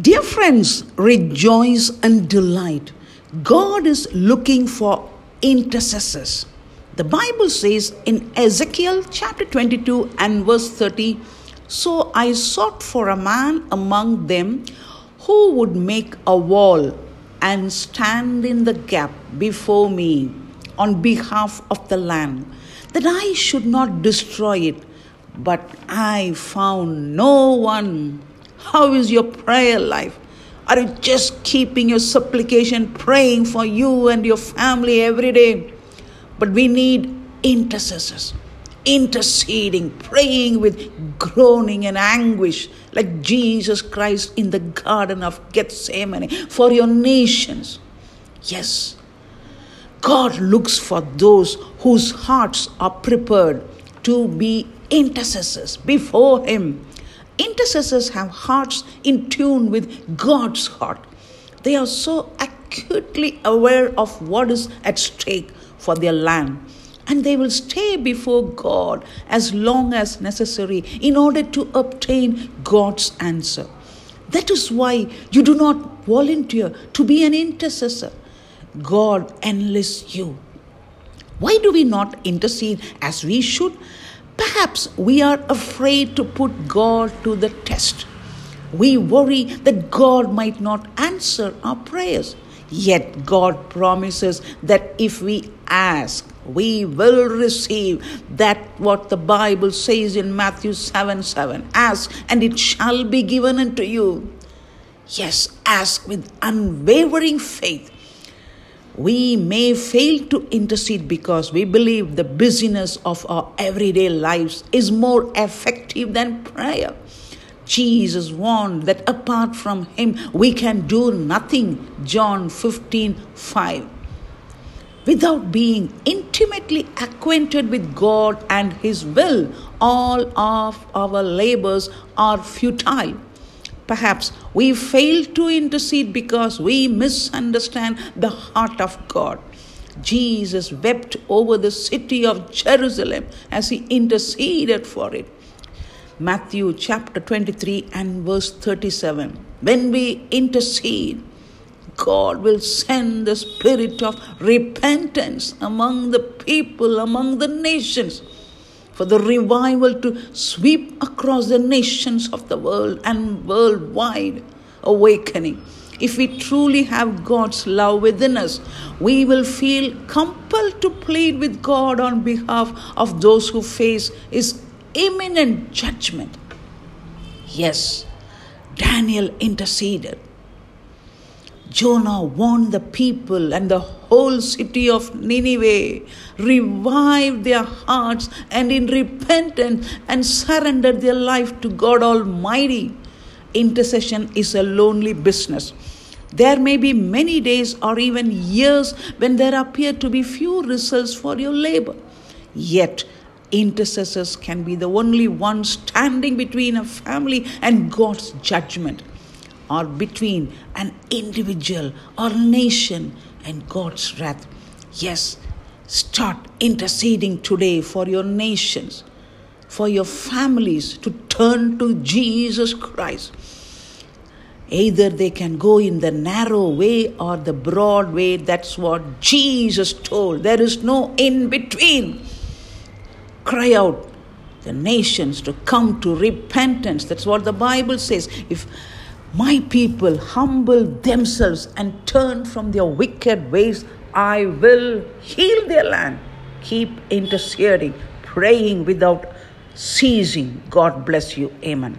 Dear friends, rejoice and delight. God is looking for intercessors. The Bible says in Ezekiel chapter 22 and verse 30 So I sought for a man among them who would make a wall and stand in the gap before me on behalf of the land, that I should not destroy it. But I found no one. How is your prayer life? Are you just keeping your supplication, praying for you and your family every day? But we need intercessors, interceding, praying with groaning and anguish, like Jesus Christ in the Garden of Gethsemane for your nations. Yes, God looks for those whose hearts are prepared to be intercessors before Him. Intercessors have hearts in tune with God's heart. They are so acutely aware of what is at stake for their land. And they will stay before God as long as necessary in order to obtain God's answer. That is why you do not volunteer to be an intercessor. God enlists you. Why do we not intercede as we should? Perhaps we are afraid to put God to the test. We worry that God might not answer our prayers. Yet God promises that if we ask, we will receive that what the Bible says in Matthew 7 7. Ask and it shall be given unto you. Yes, ask with unwavering faith we may fail to intercede because we believe the busyness of our everyday lives is more effective than prayer. Jesus warned that apart from Him we can do nothing. John 15 5. Without being intimately acquainted with God and His will, all of our labors are futile. Perhaps we fail to intercede because we misunderstand the heart of God. Jesus wept over the city of Jerusalem as he interceded for it. Matthew chapter 23 and verse 37. When we intercede, God will send the spirit of repentance among the people, among the nations for the revival to sweep across the nations of the world and worldwide awakening. If we truly have God's love within us, we will feel compelled to plead with God on behalf of those who face His imminent judgment. Yes, Daniel interceded. Jonah warned the people and the whole city of Nineveh, revived their hearts and in repentance and surrendered their life to God Almighty. Intercession is a lonely business. There may be many days or even years when there appear to be few results for your labor. Yet, intercessors can be the only ones standing between a family and God's judgment or between an individual or nation and God's wrath. Yes, start interceding today for your nations, for your families to turn to Jesus Christ. Either they can go in the narrow way or the broad way. That's what Jesus told. There is no in between. Cry out the nations to come to repentance. That's what the Bible says. If my people humble themselves and turn from their wicked ways, I will heal their land. Keep interceding, praying without ceasing. God bless you. Amen.